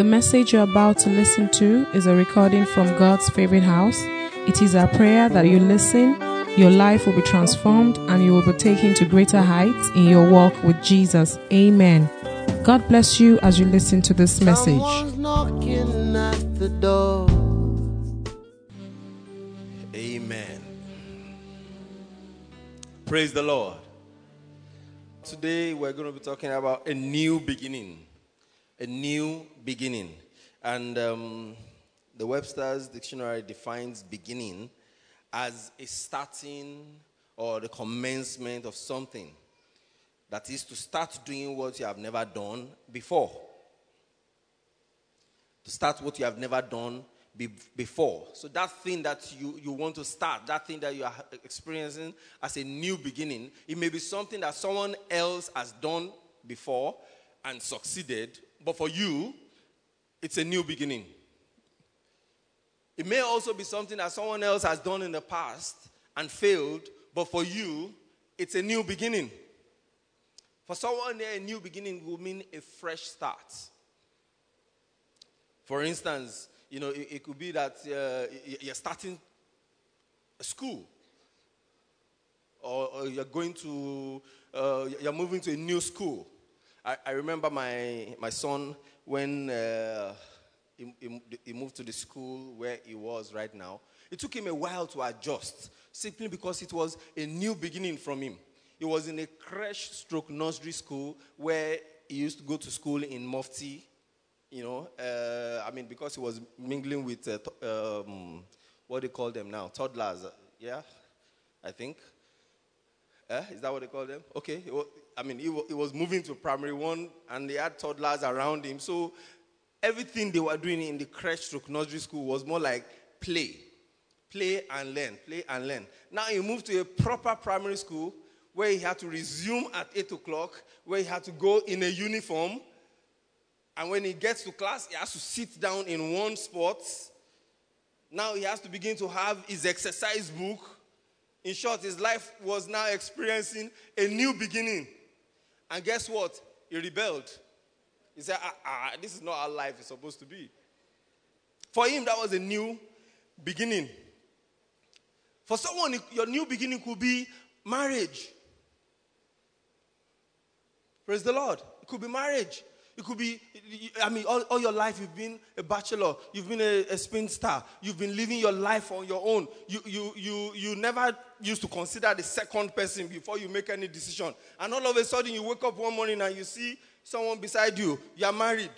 The message you're about to listen to is a recording from God's favorite house. It is our prayer that you listen, your life will be transformed, and you will be taken to greater heights in your walk with Jesus. Amen. God bless you as you listen to this message. At the door. Amen. Praise the Lord. Today we're going to be talking about a new beginning. A new beginning. And um, the Webster's dictionary defines beginning as a starting or the commencement of something. That is to start doing what you have never done before. To start what you have never done be- before. So that thing that you, you want to start, that thing that you are experiencing as a new beginning, it may be something that someone else has done before and succeeded, but for you, it's a new beginning. It may also be something that someone else has done in the past and failed, but for you, it's a new beginning. For someone, a new beginning will mean a fresh start. For instance, you know, it, it could be that uh, you're starting a school, or, or you're going to, uh, you're moving to a new school. I, I remember my, my son when uh, he, he, he moved to the school where he was right now. It took him a while to adjust, simply because it was a new beginning from him. He was in a crèche stroke nursery school where he used to go to school in Mufti, you know, uh, I mean, because he was mingling with, uh, th- um, what do they call them now? Toddlers, uh, yeah, I think. Eh? Is that what they call them? Okay. I mean, he, wa- he was moving to primary one and they had toddlers around him. So everything they were doing in the crèche stroke nursery school was more like play. Play and learn, play and learn. Now he moved to a proper primary school where he had to resume at 8 o'clock, where he had to go in a uniform. And when he gets to class, he has to sit down in one spot. Now he has to begin to have his exercise book. In short, his life was now experiencing a new beginning. And guess what? He rebelled. He said, ah, ah, This is not how life is supposed to be. For him, that was a new beginning. For someone, your new beginning could be marriage. Praise the Lord. It could be marriage. It could be, I mean, all, all your life you've been a bachelor, you've been a, a spinster, you've been living your life on your own. You, you, you, you never used to consider the second person before you make any decision. And all of a sudden you wake up one morning and you see someone beside you, you are married.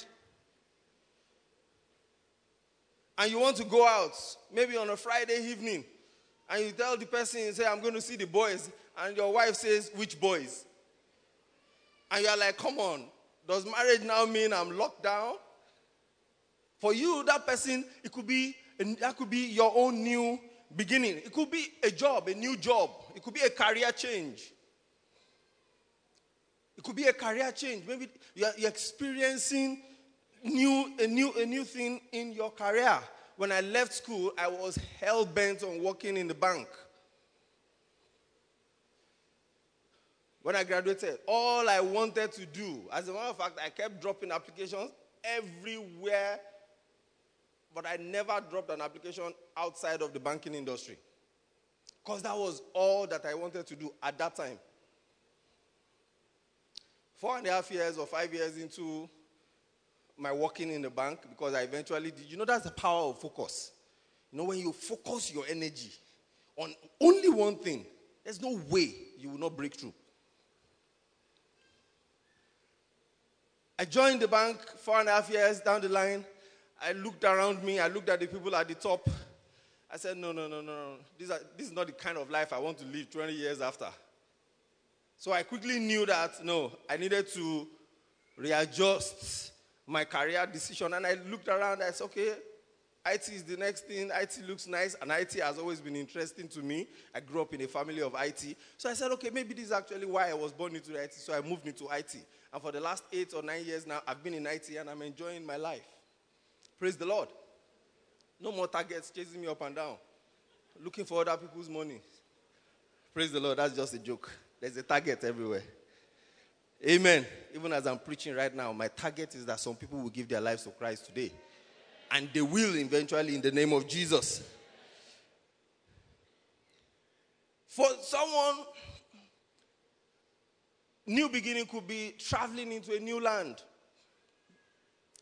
And you want to go out, maybe on a Friday evening, and you tell the person, you say, I'm going to see the boys. And your wife says, Which boys? And you're like, come on, does marriage now mean I'm locked down? For you, that person, it could be that could be your own new beginning. It could be a job, a new job. It could be a career change. It could be a career change. Maybe you're, you're experiencing new, a new, a new thing in your career. When I left school, I was hell bent on working in the bank. When I graduated, all I wanted to do, as a matter of fact, I kept dropping applications everywhere, but I never dropped an application outside of the banking industry. Because that was all that I wanted to do at that time. Four and a half years or five years into my working in the bank, because I eventually did, you know, that's the power of focus. You know, when you focus your energy on only one thing, there's no way you will not break through. I joined the bank four and a half years down the line. I looked around me, I looked at the people at the top. I said, no, no, no, no, no. This, this is not the kind of life I want to live 20 years after. So I quickly knew that, no, I needed to readjust my career decision. And I looked around, I said, okay, IT is the next thing. IT looks nice, and IT has always been interesting to me. I grew up in a family of IT. So I said, okay, maybe this is actually why I was born into IT. So I moved into IT. And for the last eight or nine years now, I've been in IT and I'm enjoying my life. Praise the Lord. No more targets chasing me up and down, looking for other people's money. Praise the Lord. That's just a joke. There's a target everywhere. Amen. Even as I'm preaching right now, my target is that some people will give their lives to Christ today. And they will eventually in the name of Jesus. For someone, new beginning could be traveling into a new land.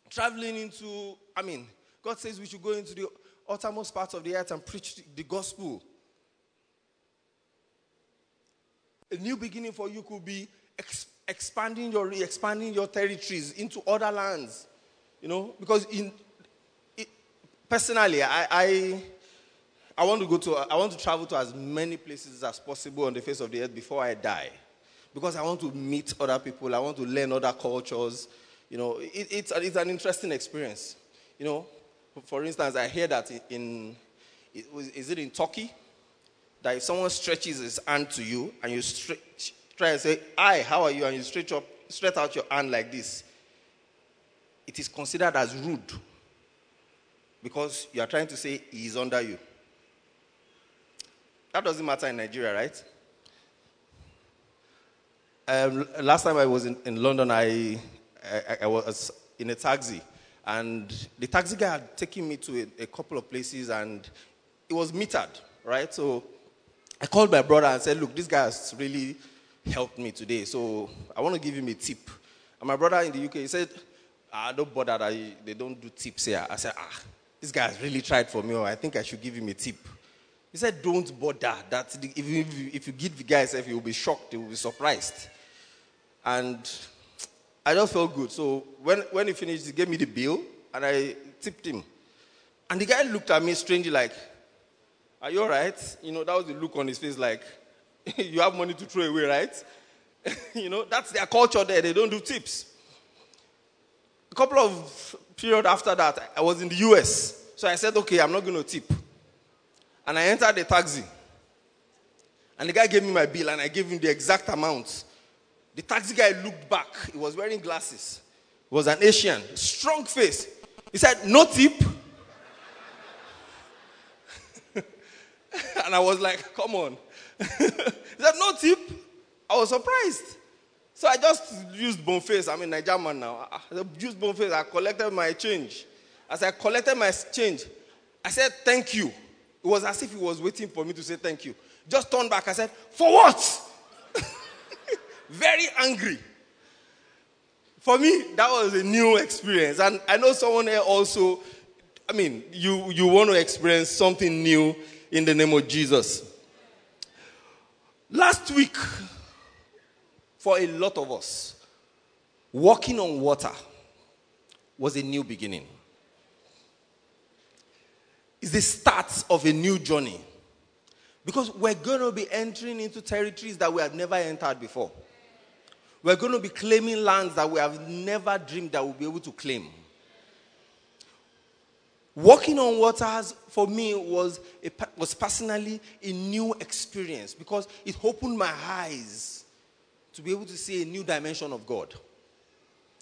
Traveling into, I mean, God says we should go into the uttermost parts of the earth and preach the gospel. A new beginning for you could be ex- expanding your expanding your territories into other lands. You know, because in it, personally, I, I I want to go to I want to travel to as many places as possible on the face of the earth before I die, because I want to meet other people. I want to learn other cultures. You know, it, it's it's an interesting experience. You know, for instance, I hear that in, is it in Turkey that if someone stretches his hand to you and you stretch, try and say, "Hi, how are you?" and you stretch up, stretch out your hand like this, it is considered as rude because you are trying to say he is under you. That doesn't matter in Nigeria, right? Um, last time I was in, in London, I, I, I, was in a taxi, and the taxi guy had taken me to a, a couple of places, and it was metered, right? So I called my brother and said, Look, this guy has really helped me today, so I want to give him a tip. And my brother in the UK he said, ah, Don't bother that they don't do tips here. I said, Ah, this guy has really tried for me, or I think I should give him a tip. He said, Don't bother. That if you, if you give the guy if he will be shocked, he will be surprised. And I just felt good. So when, when he finished, he gave me the bill and I tipped him. And the guy looked at me strangely, like, Are you all right? You know, that was the look on his face, like, You have money to throw away, right? you know, that's their culture there. They don't do tips. A couple of period after that, I was in the US. So I said, Okay, I'm not going to tip. And I entered the taxi. And the guy gave me my bill and I gave him the exact amount. The taxi guy looked back. He was wearing glasses. He was an Asian, strong face. He said, No tip. and I was like, Come on. he said, No tip. I was surprised. So I just used bone face. I'm in Nigeria now. I used bone face. I collected my change. As I collected my change, I said, Thank you. It was as if he was waiting for me to say thank you. Just turned back. I said, For what? Very angry. For me, that was a new experience. And I know someone here also, I mean, you, you want to experience something new in the name of Jesus. Last week, for a lot of us, walking on water was a new beginning. It's the start of a new journey. Because we're going to be entering into territories that we have never entered before. We're going to be claiming lands that we have never dreamed that we'll be able to claim. Walking on waters for me was, a, was personally a new experience because it opened my eyes to be able to see a new dimension of God.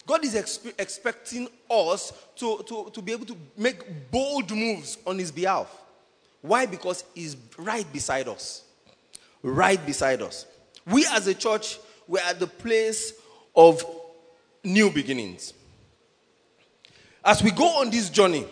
God is expe- expecting us to, to, to be able to make bold moves on His behalf. Why? Because He's right beside us. Right beside us. We as a church, we're at the place of new beginnings. As we go on this journey,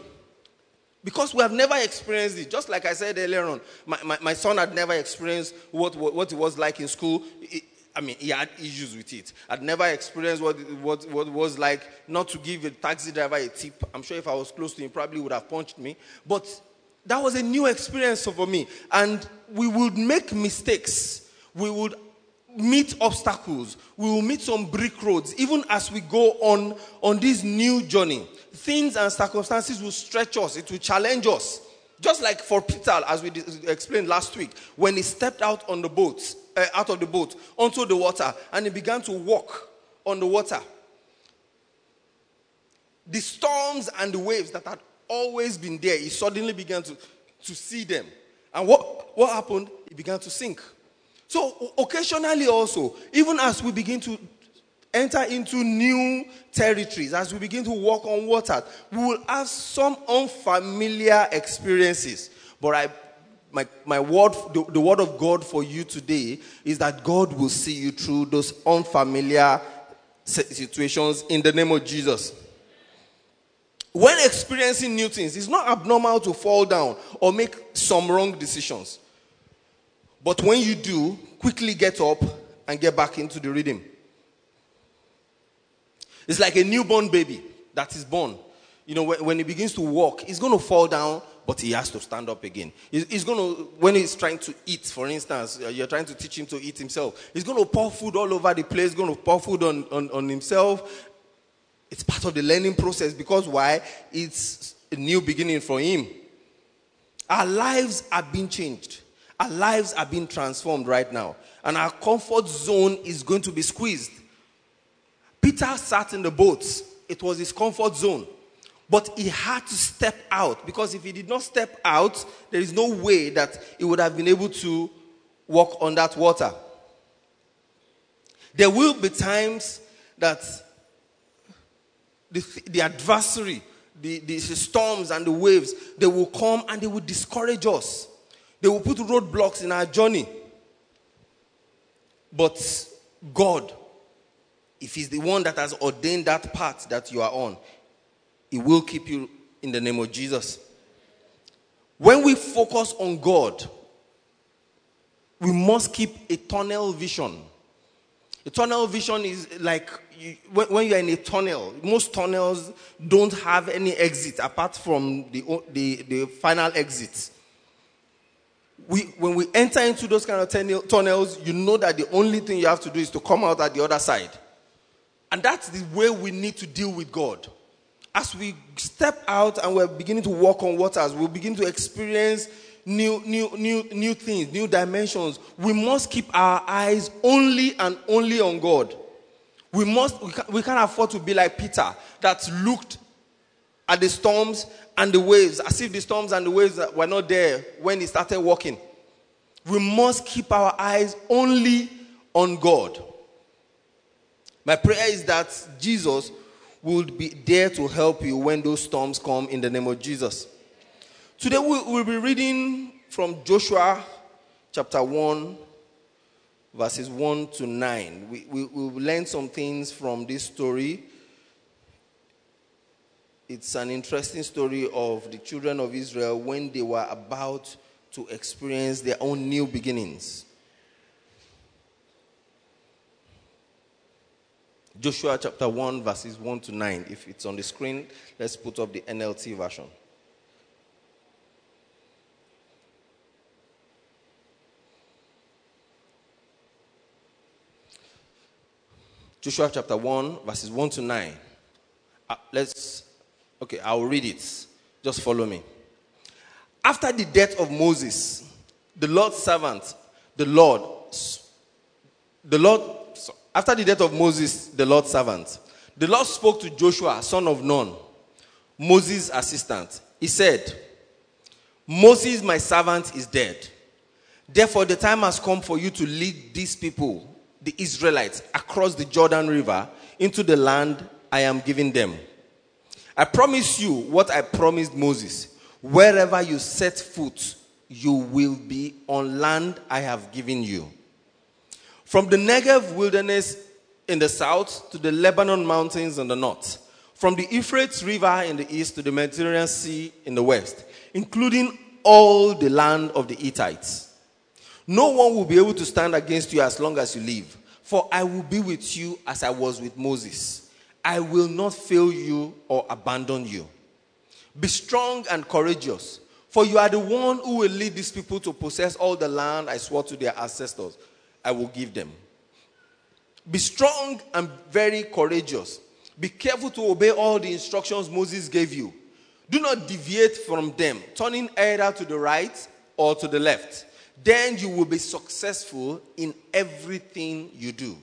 because we have never experienced it, just like I said earlier on, my, my, my son had never experienced what, what, what, it was like in school. It, I mean, he had issues with it. I'd never experienced what, what, what was like not to give a taxi driver a tip. I'm sure if I was close to him, probably would have punched me. But that was a new experience for me. And we would make mistakes. We would meet obstacles. We will meet some brick roads. Even as we go on, on this new journey, things and circumstances will stretch us. It will challenge us. Just like for Peter, as we explained last week, when he stepped out on the boat, uh, out of the boat onto the water, and he began to walk on the water. The storms and the waves that had always been there, he suddenly began to, to see them. And what, what happened? He began to sink. So occasionally also, even as we begin to enter into new territories, as we begin to walk on water, we will have some unfamiliar experiences. But I, my, my word, the, the word of God for you today is that God will see you through those unfamiliar situations in the name of Jesus. When experiencing new things, it's not abnormal to fall down or make some wrong decisions. But when you do, quickly get up and get back into the rhythm. It's like a newborn baby that is born. You know, when, when he begins to walk, he's going to fall down, but he has to stand up again. He's, he's going to, when he's trying to eat, for instance, uh, you're trying to teach him to eat himself, he's going to pour food all over the place, going to pour food on, on, on himself. It's part of the learning process because why? It's a new beginning for him. Our lives are being changed. Our lives are being transformed right now. And our comfort zone is going to be squeezed. Peter sat in the boat, it was his comfort zone. But he had to step out because if he did not step out, there is no way that he would have been able to walk on that water. There will be times that the, the adversary, the, the storms and the waves, they will come and they will discourage us. They will put roadblocks in our journey. But God, if He's the one that has ordained that path that you are on, He will keep you in the name of Jesus. When we focus on God, we must keep a tunnel vision. A tunnel vision is like you, when, when you're in a tunnel, most tunnels don't have any exit apart from the, the, the final exit. We, when we enter into those kind of tunnel, tunnels, you know that the only thing you have to do is to come out at the other side. And that's the way we need to deal with God. As we step out and we're beginning to walk on waters, we'll begin to experience new, new, new, new things, new dimensions. We must keep our eyes only and only on God. We must, we, can, we can't afford to be like Peter that looked at the storms and the waves as if the storms and the waves were not there when he started walking. We must keep our eyes only on God. My prayer is that Jesus would be there to help you when those storms come in the name of Jesus. Today we will be reading from Joshua chapter 1, verses 1 to 9. We, we, we will learn some things from this story. It's an interesting story of the children of Israel when they were about to experience their own new beginnings. Joshua chapter 1, verses 1 to 9. If it's on the screen, let's put up the NLT version. Joshua chapter 1, verses 1 to 9. Uh, let's, okay, I'll read it. Just follow me. After the death of Moses, the Lord's servant, the Lord, the Lord, after the death of Moses, the Lord's servant, the Lord spoke to Joshua, son of Nun, Moses' assistant. He said, Moses, my servant, is dead. Therefore, the time has come for you to lead these people, the Israelites, across the Jordan River into the land I am giving them. I promise you what I promised Moses. Wherever you set foot, you will be on land I have given you. From the Negev wilderness in the south to the Lebanon mountains in the north, from the Euphrates River in the east to the Mediterranean Sea in the west, including all the land of the Hittites. No one will be able to stand against you as long as you live, for I will be with you as I was with Moses. I will not fail you or abandon you. Be strong and courageous, for you are the one who will lead these people to possess all the land I swore to their ancestors. I will give them. Be strong and very courageous. Be careful to obey all the instructions Moses gave you. Do not deviate from them, turning either to the right or to the left. Then you will be successful in everything you do.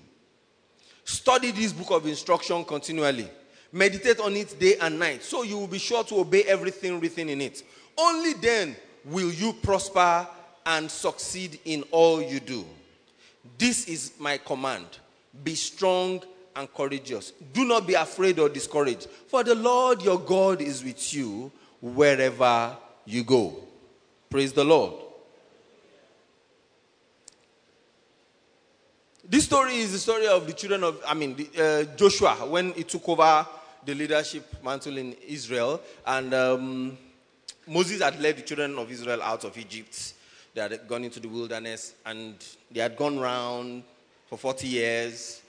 Study this book of instruction continually. Meditate on it day and night so you will be sure to obey everything written in it. Only then will you prosper and succeed in all you do. This is my command be strong and courageous. Do not be afraid or discouraged, for the Lord your God is with you wherever you go. Praise the Lord. This story is the story of the children of, I mean, the, uh, Joshua when he took over the leadership mantle in Israel. And um, Moses had led the children of Israel out of Egypt. They had gone into the wilderness and they had gone round for 40 years.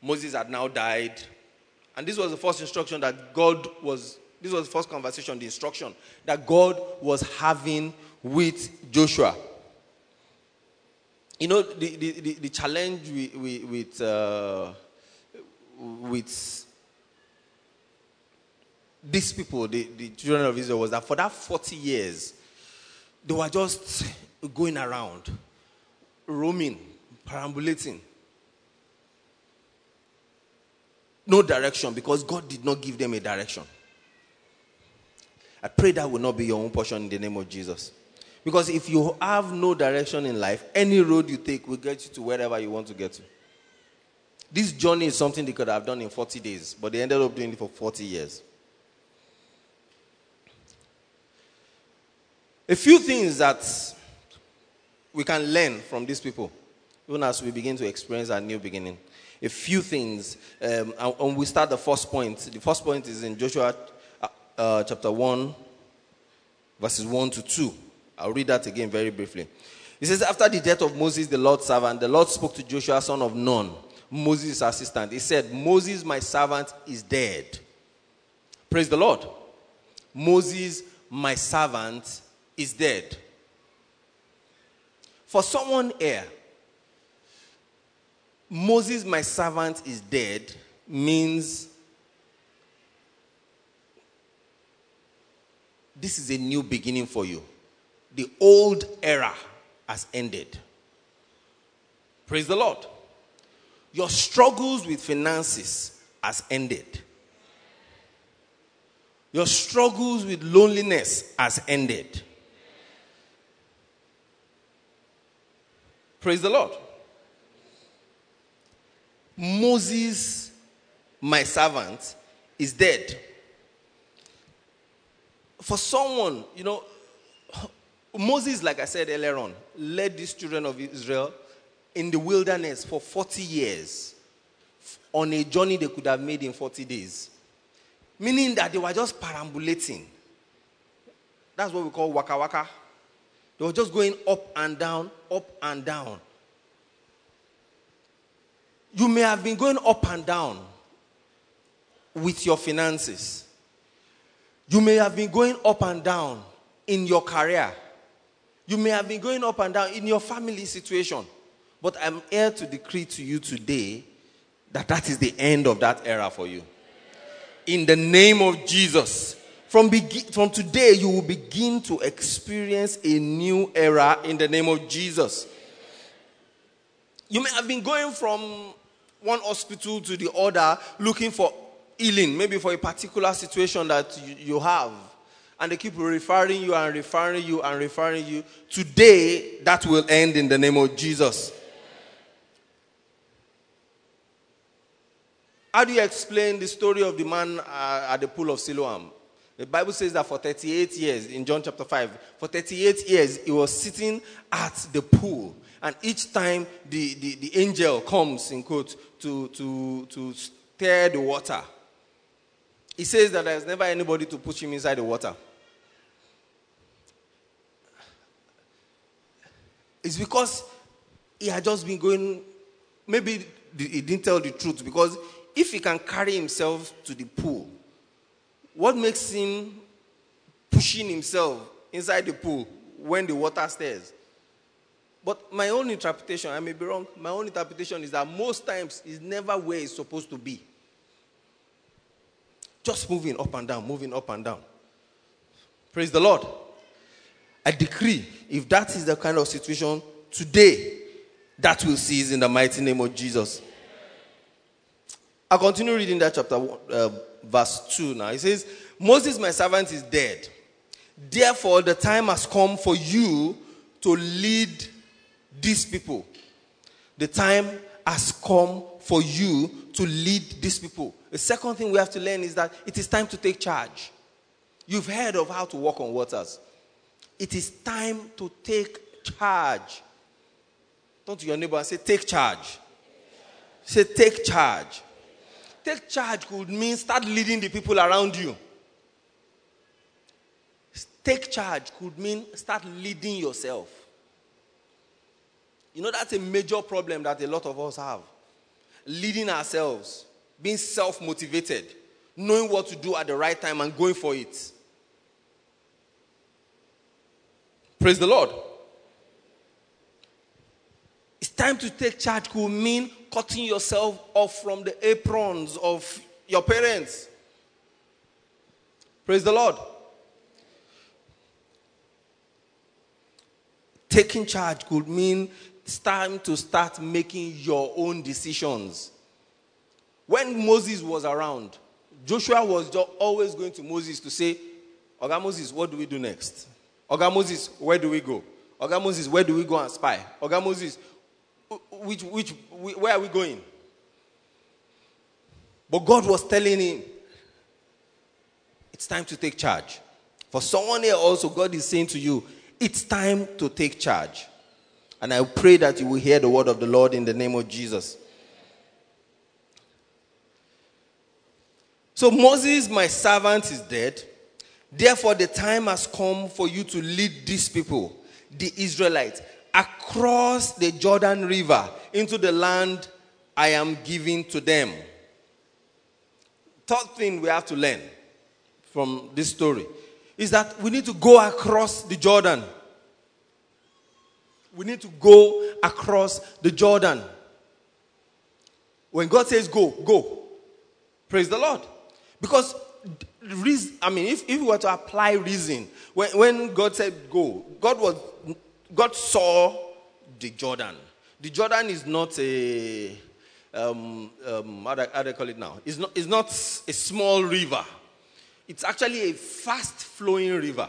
Moses had now died. And this was the first instruction that God was, this was the first conversation, the instruction that God was having with Joshua. You know, the, the, the, the challenge with, uh, with these people, the, the children of Israel, was that for that 40 years, they were just going around, roaming, perambulating. No direction because God did not give them a direction. I pray that will not be your own portion in the name of Jesus. Because if you have no direction in life, any road you take will get you to wherever you want to get to. This journey is something they could have done in 40 days, but they ended up doing it for 40 years. A few things that we can learn from these people, even as we begin to experience our new beginning. A few things, um, and, we start the first point. The first point is in Joshua uh, uh, chapter 1, verses 1 to 2. I'll read that again very briefly. It says, After the death of Moses, the Lord's servant, the Lord spoke to Joshua, son of Nun, Moses' assistant. He said, Moses, my servant, is dead. Praise the Lord. Moses, my servant, is dead. For someone here, Moses, my servant, is dead means this is a new beginning for you. The old era has ended. Praise the Lord. Your struggles with finances has ended. Your struggles with loneliness has ended. Praise the Lord. Moses, my servant, is dead. For someone, you know, Moses, like I said earlier on, led these children of Israel in the wilderness for 40 years on a journey they could have made in 40 days. Meaning that they were just perambulating. That's what we call waka waka. They were just going up and down, up and down. You may have been going up and down with your finances. You may have been going up and down in your career. You may have been going up and down in your family situation. But I'm here to decree to you today that that is the end of that era for you. In the name of Jesus. From, from today, you will begin to experience a new era in the name of Jesus. You may have been going from one hospital to the other looking for healing, maybe for a particular situation that you, you have. And they keep referring you and referring you and referring you. Today, that will end in the name of Jesus. How do you explain the story of the man uh, at the pool of Siloam? The Bible says that for 38 years, in John chapter 5, for 38 years, he was sitting at the pool. And each time the, the, the angel comes, in quote, to, to, to stir the water, he says that there's never anybody to push him inside the water. It's because he had just been going, maybe he didn't tell the truth. Because if he can carry himself to the pool, what makes him pushing himself inside the pool when the water stirs? But my own interpretation, I may be wrong, my own interpretation is that most times it's never where it's supposed to be. Just moving up and down, moving up and down. Praise the Lord. I decree, if that is the kind of situation today, that will cease in the mighty name of Jesus. I'll continue reading that chapter uh, verse 2 now. It says, Moses, my servant, is dead. Therefore, the time has come for you to lead these people. The time has come for you to lead these people. The second thing we have to learn is that it is time to take charge. You've heard of how to walk on waters. It is time to take charge. Turn to your neighbor and say, Take charge. Say, take charge. Take charge could mean start leading the people around you. Take charge could mean start leading yourself. You know, that's a major problem that a lot of us have. Leading ourselves, being self motivated, knowing what to do at the right time and going for it. Praise the Lord. It's time to take charge could mean cutting yourself off from the aprons of your parents. Praise the Lord. Taking charge could mean it's time to start making your own decisions. When Moses was around, Joshua was always going to Moses to say, Oga Moses, what do we do next? Oga Moses, where do we go? Oga Moses, where do we go and spy? Oga Moses, which, which, where are we going? But God was telling him, it's time to take charge. For someone here also, God is saying to you, it's time to take charge. And I pray that you will hear the word of the Lord in the name of Jesus. So, Moses, my servant, is dead. Therefore, the time has come for you to lead these people, the Israelites, across the Jordan River into the land I am giving to them. Third thing we have to learn from this story is that we need to go across the Jordan. We need to go across the Jordan. When God says go, go. Praise the Lord. Because, I mean, if, if we were to apply reason, when, when God said go, God was God saw the Jordan. The Jordan is not a um, um, how, do, how do I call it now? It's not, it's not a small river. It's actually a fast flowing river.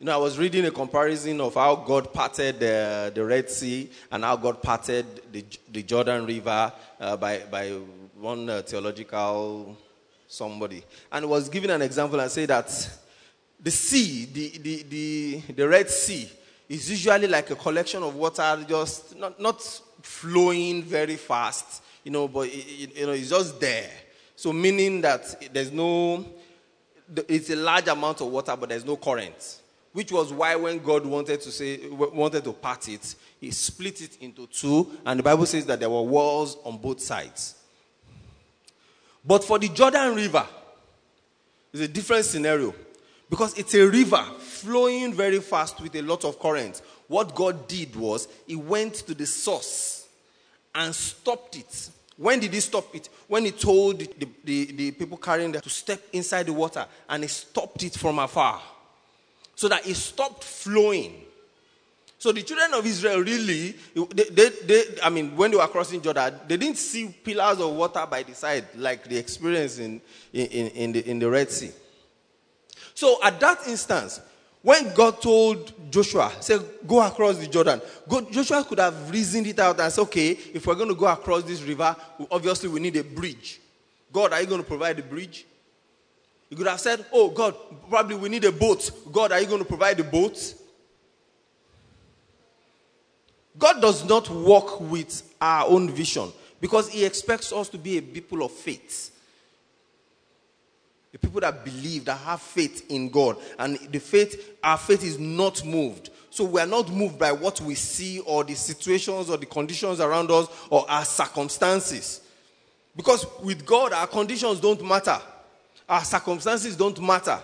You know, I was reading a comparison of how God parted the, the Red Sea and how God parted the, the Jordan River uh, by, by one uh, theological somebody. And was giving an example and say that the sea, the, the, the, the Red Sea, is usually like a collection of water just not, not flowing very fast, you know, but it, you know, it's just there. So meaning that there's no, it's a large amount of water, but there's no current. Which was why when God wanted to say, wanted to part it, he split it into two, and the Bible says that there were walls on both sides. But for the Jordan River, it's a different scenario. Because it's a river flowing very fast with a lot of current. What God did was, He went to the source and stopped it. When did He stop it? When He told the, the, the people carrying them to step inside the water and He stopped it from afar. So that it stopped flowing. So the children of Israel really, they, they, they, I mean, when they were crossing Jordan, they didn't see pillars of water by the side like they experienced in, in, in, the, in the Red Sea. So at that instance, when God told Joshua, say, go across the Jordan, God, Joshua could have reasoned it out and said, okay, if we're going to go across this river, obviously we need a bridge. God, are you going to provide a bridge? You could have said, oh, God, probably we need a boat. God, are you going to provide the boat? God does not work with our own vision because He expects us to be a people of faith. The people that believe, that have faith in God. And the faith, our faith is not moved. So we are not moved by what we see or the situations or the conditions around us or our circumstances. Because with God, our conditions don't matter. Our circumstances don't matter.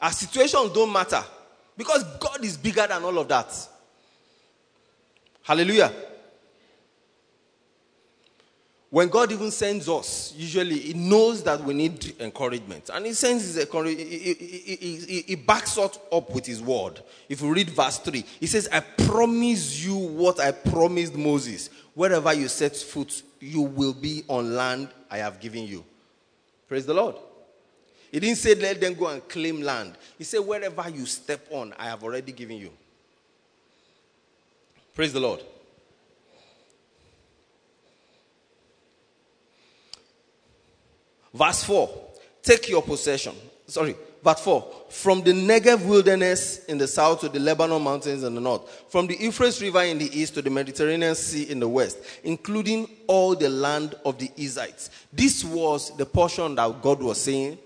Our situations don't matter. Because God is bigger than all of that. Hallelujah. When God even sends us, usually He knows that we need encouragement. And He sends His encouragement, He, he, he, he, backs us up with His word. If you read verse 3, He says, I promise you what I promised Moses. Wherever you set foot, you will be on land I have given you. Praise the Lord. He didn't say, let them go and claim land. He said, wherever you step on, I have already given you. Praise the Lord. Verse 4 Take your possession. sorry, verse 4. From the Negev wilderness in the south to the Lebanon mountains in the north, from the Euphrates River in the east to the Mediterranean Sea in the west, including all the land of the Ezites. This was the portion that God was saying,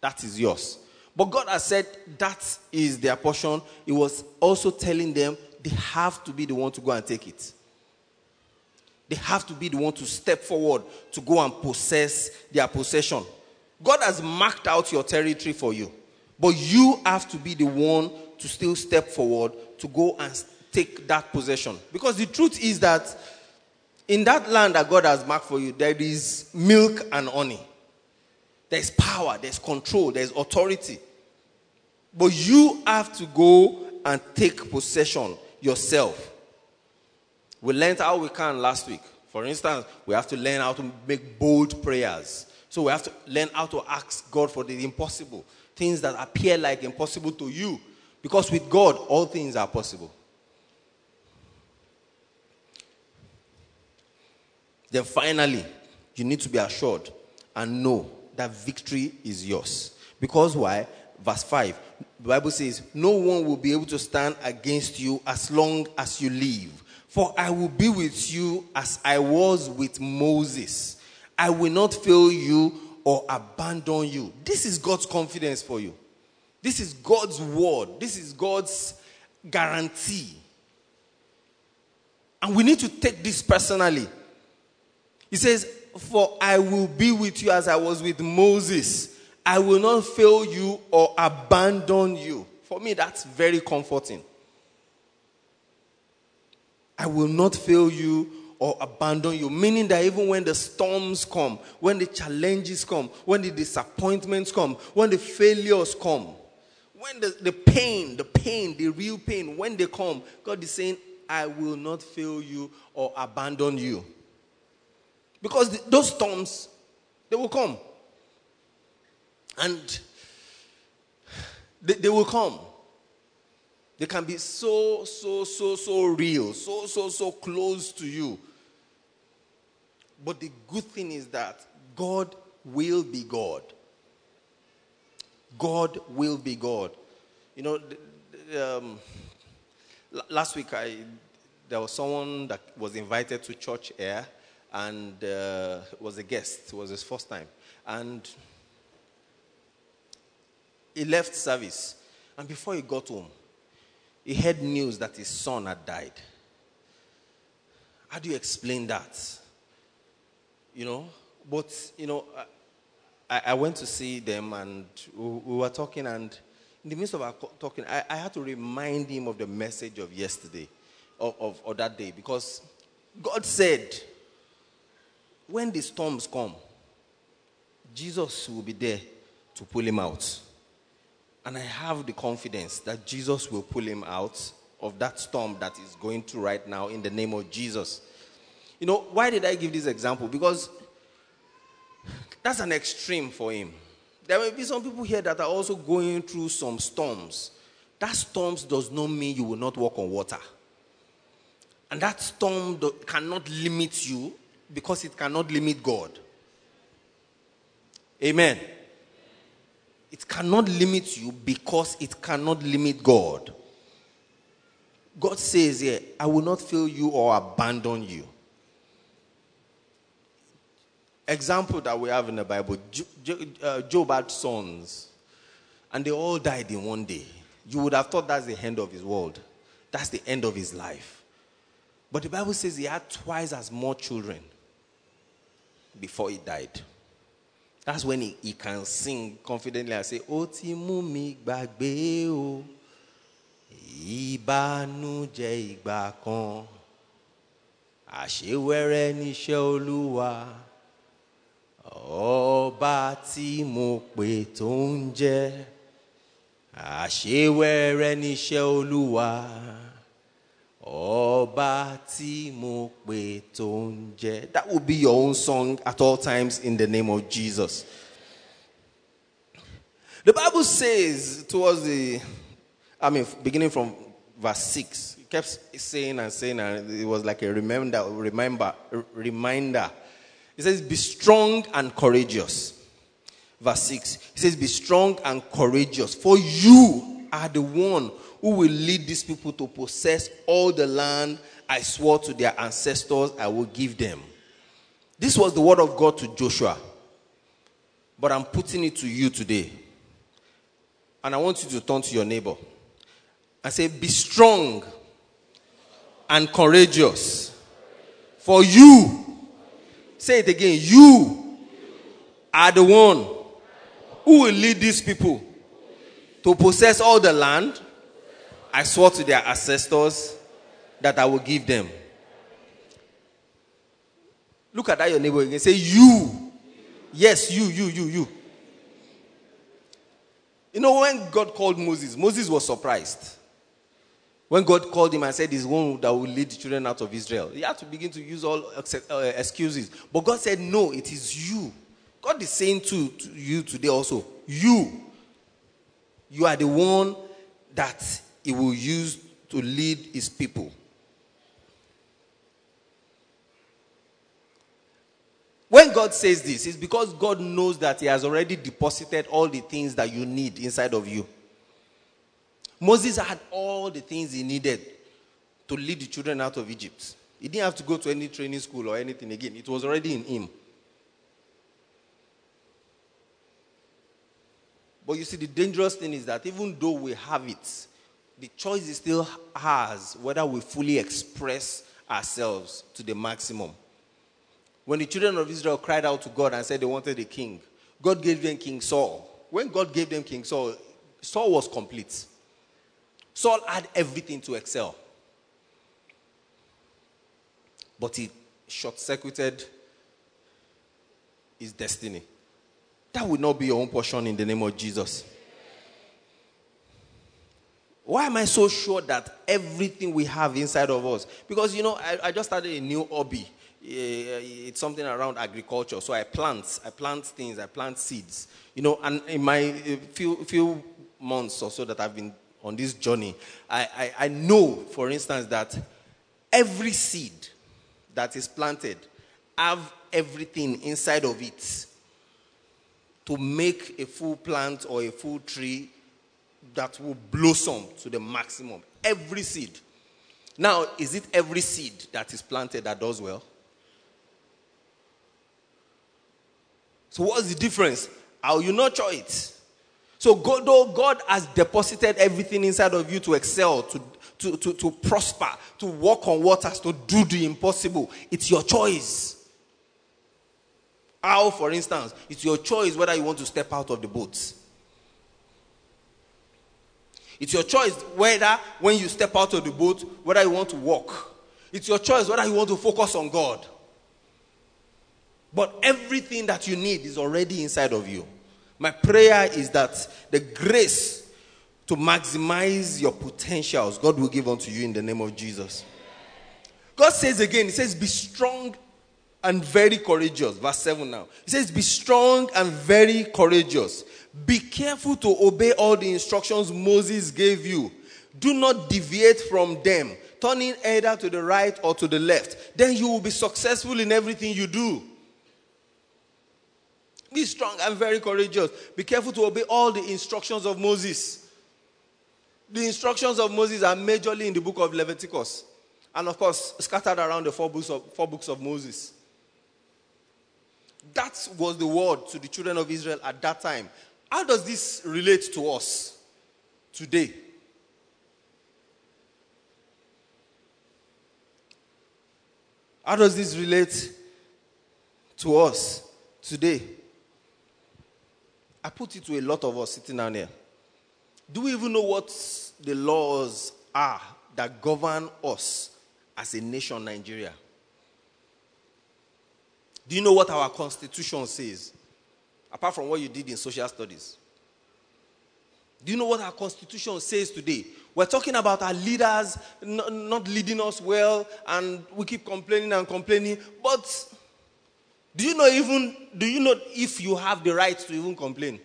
that is yours. But God has said that is their portion. He was also telling them they have to be the one to go and take it. They have to be the one to step forward to go and possess their possession. God has marked out your territory for you, but you have to be the one to still step forward to go and take that possession. Because the truth is that in that land that God has marked for you, there is milk and honey. There's power, there's control, there's authority. But you have to go and take possession yourself. We learned how we can last week. For instance, we have to learn how to make bold prayers. So we have to learn how to ask God for the impossible, things that appear like impossible to you. Because with God, all things are possible. Then finally, you need to be assured and know that victory is yours. Because why? Verse 5, the Bible says, No one will be able to stand against you as long as you live. For I will be with you as I was with Moses. I will not fail you or abandon you. This is God's confidence for you. This is God's word. This is God's guarantee. And we need to take this personally. He says, For I will be with you as I was with Moses. I will not fail you or abandon you. For me, that's very comforting. I will not fail you or abandon you. Meaning that even when the storms come, when the challenges come, when the disappointments come, when the failures come, when the, the pain, the pain, the real pain, when they come, God is saying, I will not fail you or abandon you. Because the, those storms, they will come. And they, they will come. They can be so, so, so, so real, so, so, so close to you. But the good thing is that God will be God. God will be God. You know, um, last week I there was someone that was invited to church here and uh, was a guest. It was his first time, and he left service. And before he got home, he heard news that his son had died. How do you explain that? You know, but, you know, I, I went to see them and we, we, were talking, and in the midst of our talking, I, I had to remind him of the message of yesterday, of, of, of that day, because God said, when the storms come, Jesus will be there to pull him out. And I have the confidence that Jesus will pull him out of that storm that is going through right now in the name of Jesus. You know, why did I give this example? Because that's an extreme for him. There may be some people here that are also going through some storms. That storms does not mean you will not walk on water. And that storm cannot limit you because it cannot limit God. Amen. It cannot limit you because it cannot limit God. God says here, I will not fail you or abandon you. Example that we have in the Bible uh, Job had sons, and they all died in one day. You would have thought that's the end of his world, that's the end of his life. But the Bible says he had twice as more children before he died. That's when he, he can sing confidently and say, Ó ti mú mi gbàgbé o, ìbànújẹ́ ìgbà kan, àṣewẹ́rẹ́ níṣẹ́ Olúwa, ọba tí mo pè tó ń jẹ́, àṣewẹ́rẹ́ níṣẹ́ Olúwa. Ọba tí mo pè tó. That will be your own song at all times in the name of Jesus. The Bible says towards the, I mean, beginning from verse 6, it kept saying and saying, and it was like a reminder, remember, reminder. It says, Be strong and courageous. verse 6. He says, Be strong and courageous, for you are the one who will lead these people to possess all the land I swore to their ancestors I will give them. This was the word of God to Joshua. But I'm putting it to you today. And I want you to turn to your neighbor and say, Be strong and courageous. For you, say it again, you are the one who will lead these people to possess all the land I swore to their ancestors that I will give them. Look at that your neighbor again. Say, You. Yes, you, you, you, you. You know, when God called Moses, Moses was surprised. When God called him and said, He's one that will lead the children out of Israel, he had to begin to use all uh, excuses. But God said, No, it is you. God is saying to, to you today also, You. You are the one that He will use to lead His people. When God says this, it's because God knows that He has already deposited all the things that you need inside of you. Moses had all the things he needed to lead the children out of Egypt. He didn't have to go to any training school or anything again, it was already in him. But you see, the dangerous thing is that even though we have it, the choice is still ours whether we fully express ourselves to the maximum. When the children of Israel cried out to God and said they wanted a king, God gave them King Saul. When God gave them King Saul, Saul was complete. Saul had everything to excel. But he short circuited his destiny. That would not be your own portion in the name of Jesus. Why am I so sure that everything we have inside of us? Because, you know, I, I just started a new hobby eh, it's something around agriculture. So I plant, I plant things, I plant seeds. You know, and in my eh, few few months or so that I've been on this journey, I, I, I know, for instance, that every seed that is planted have everything inside of it to make a full plant or a full tree that will blossom to the maximum. Every seed. Now, is it every seed that is planted that does well? So what's the difference? How you nurture it. So God, though God has deposited everything inside of you to excel, to, to, to, to prosper, to walk on waters, to do the impossible, it's your choice. How, for instance, it's your choice whether you want to step out of the boat. It's your choice whether, when you step out of the boat, whether you want to walk. It's your choice whether you want to focus on God. But everything that you need is already inside of you. My prayer is that the grace to maximize your potentials, God will give unto you in the name of Jesus. God says again, He says, Be strong and very courageous. Verse 7 now. He says, Be strong and very courageous. Be careful to obey all the instructions Moses gave you. Do not deviate from them, turning either to the right or to the left. Then you will be successful in everything you do. Be strong and very courageous. Be careful to obey all the instructions of Moses. The instructions of Moses are majorly in the book of Leviticus. And of course, scattered around the four books of, four books of Moses. That was the word to the children of Israel at that time. How does this relate to us today? How does this relate to us today? I put it to a lot of us sitting down here. Do we even know what the laws are that govern us as a nation, Nigeria? Do you know what our constitution says? Apart from what you did in social studies. Do you know what our constitution says today? We're talking about our leaders not leading us well, and we keep complaining and complaining. But do you know even do you know if you have the right to even complain?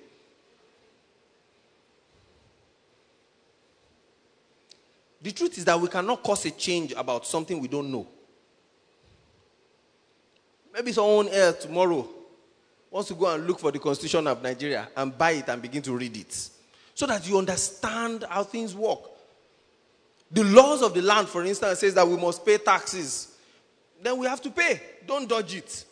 The truth is that we cannot cause a change about something we don't know. Maybe someone else tomorrow wants to go and look for the constitution of Nigeria and buy it and begin to read it so that you understand how things work. The laws of the land, for instance, says that we must pay taxes. Then we have to pay. Don't dodge it.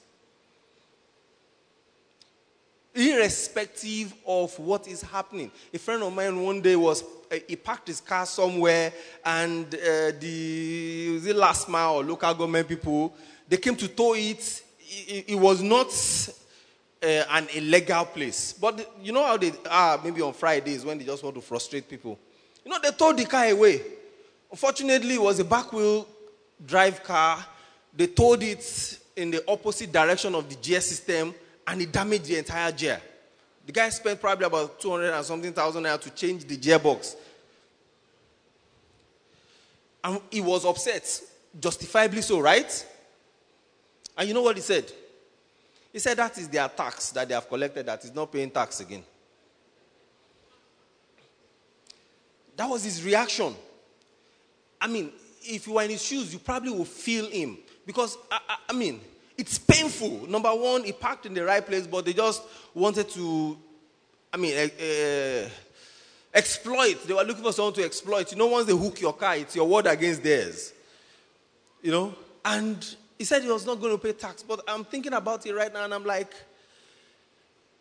Irrespective of what is happening. A friend of mine one day was uh, he parked his car somewhere, and uh, the LASTMA or local government people they came to tow it. It, it was not uh, an illegal place, but you know how they are maybe on Fridays when they just want to frustrate people. You know they towed the car away. Unfortunately, it was a back wheel drive car. They towed it in the opposite direction of the gear system, and it damaged the entire gear. The guy spent probably about 200 and something thousand naira to change the gearbox. And he was upset, justifiably so, right? And you know what he said? He said that is their tax that they have collected, that is not paying tax again. That was his reaction. I mean, if you were in his shoes, you probably would feel him. Because, I, I, I mean, it's painful. Number one, he parked in the right place, but they just wanted to, I mean, uh, exploit. They were looking for someone to exploit. You know, once they hook your car, it's your word against theirs. You know? And he said he was not going to pay tax. But I'm thinking about it right now, and I'm like,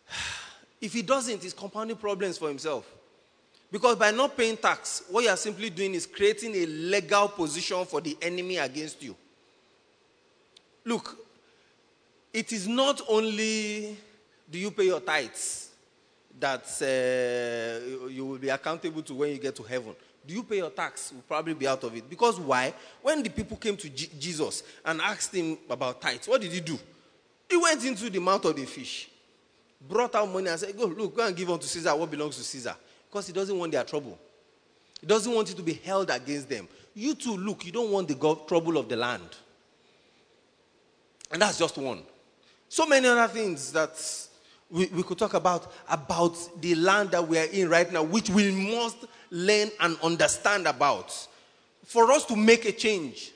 if he doesn't, he's compounding problems for himself. Because by not paying tax, what you are simply doing is creating a legal position for the enemy against you. Look, it is not only do you pay your tithes that uh, you will be accountable to when you get to heaven. Do you pay your tax? Will probably be out of it. Because why? When the people came to Jesus and asked him about tithes, what did he do? He went into the mouth of the fish, brought out money and said, Go, look, go and give unto Caesar what belongs to Caesar. Because he doesn't want their trouble. He doesn't want it to be held against them. You too, look, you don't want the go- trouble of the land. And that's just one. So many other things that we, we could talk about about the land that we are in right now, which we must learn and understand about. For us to make a change,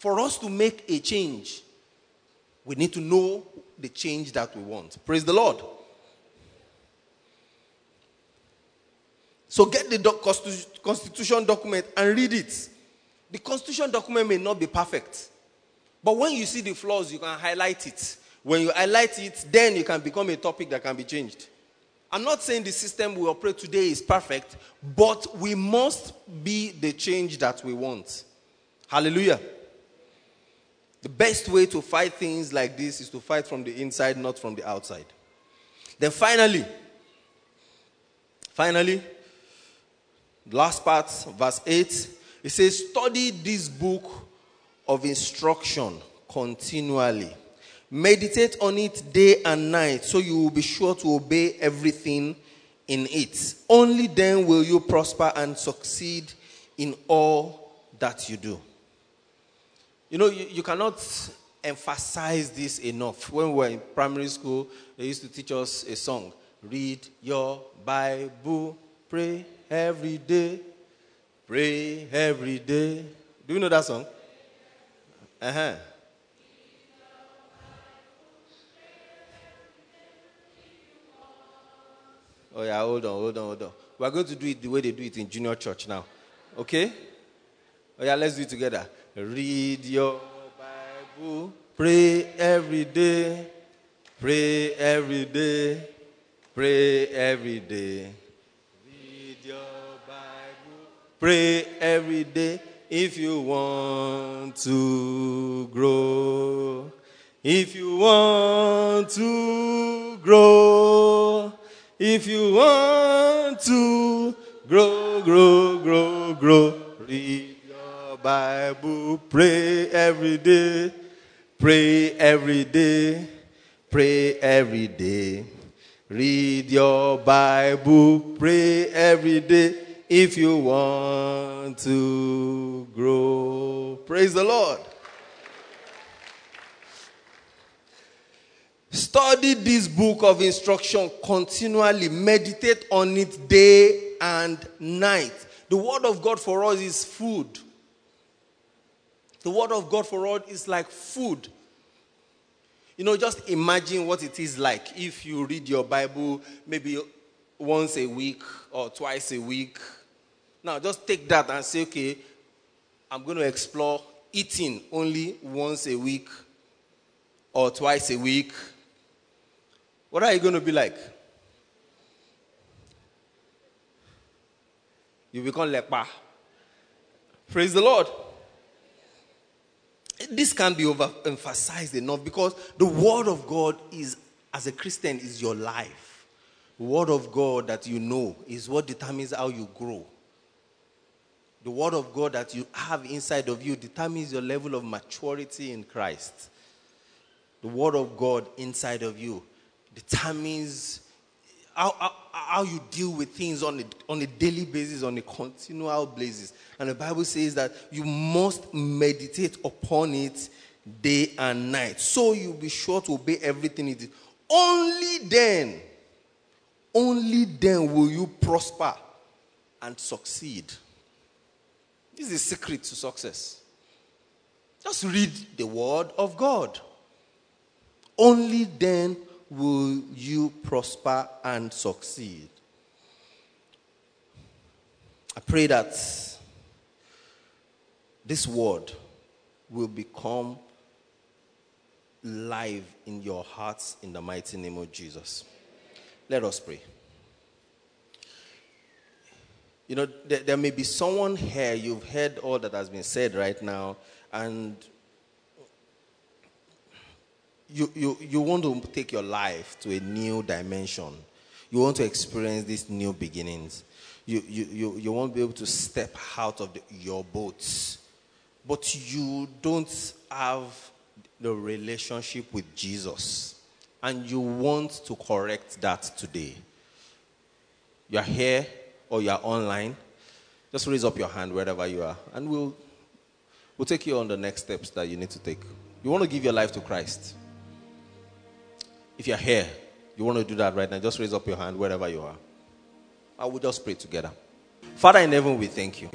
for us to make a change, we need to know the change that we want. Praise the Lord. So get the doc- constitution document and read it. The constitution document may not be perfect, but when you see the flaws, you can highlight it. When you highlight it, then it can become a topic that can be changed. I'm not saying the system we operate today is perfect, but we must be the change that we want. Hallelujah. The best way to fight things like this is to fight from the inside, not from the outside. Then finally, finally, last part, verse 8, it says, Study this book of instruction continually. Meditate on it day and night so you will be sure to obey everything in it. Only then will you prosper and succeed in all that you do. You know, you, you cannot emphasize this enough. When we were in primary school, they used to teach us a song Read your Bible, pray every day, pray every day. Do you know that song? Uh huh. Oh, yeah, hold on, hold on, hold on. We're going to do it the way they do it in junior church now. Okay? Oh, yeah, let's do it together. Read your Bible, pray every day, pray every day, pray every day. Read your Bible, pray every day if you want to grow. If you want to grow. If you want to grow, grow, grow, grow, read your Bible, pray every day, pray every day, pray every day. Read your Bible, pray every day if you want to grow. Praise the Lord. Study this book of instruction continually. Meditate on it day and night. The word of God for us is food. The word of God for us is like food. You know, just imagine what it is like if you read your Bible maybe once a week or twice a week. Now, just take that and say, okay, I'm going to explore eating only once a week or twice a week. What are you going to be like? You become leper. Praise the Lord. This can't be overemphasized enough because the Word of God is, as a Christian, is your life. The Word of God that you know is what determines how you grow. The Word of God that you have inside of you determines your level of maturity in Christ. The Word of God inside of you determines how, how, how you deal with things on a, on a daily basis, on a continual basis. And the Bible says that you must meditate upon it day and night. So you'll be sure to obey everything it is. Only then, only then will you prosper and succeed. This is the secret to success. Just read the word of God. Only then will you prosper and succeed. I pray that this word will become live in your hearts in the mighty name of Jesus. Let us pray. You know, there, there, may be someone here, you've heard all that has been said right now, and you, you, you want to take your life to a new dimension. You want to experience these new beginnings. You, you, you, you won't be able to step out of the, your boats. But you don't have the relationship with Jesus. And you want to correct that today. You're here or you're online. Just raise up your hand wherever you are. And we'll, we'll take you on the next steps that you need to take. You want to give your life to Christ. If you're here, you want to do that right now, just raise up your hand wherever you are. I will just pray together. Father in heaven, we thank you.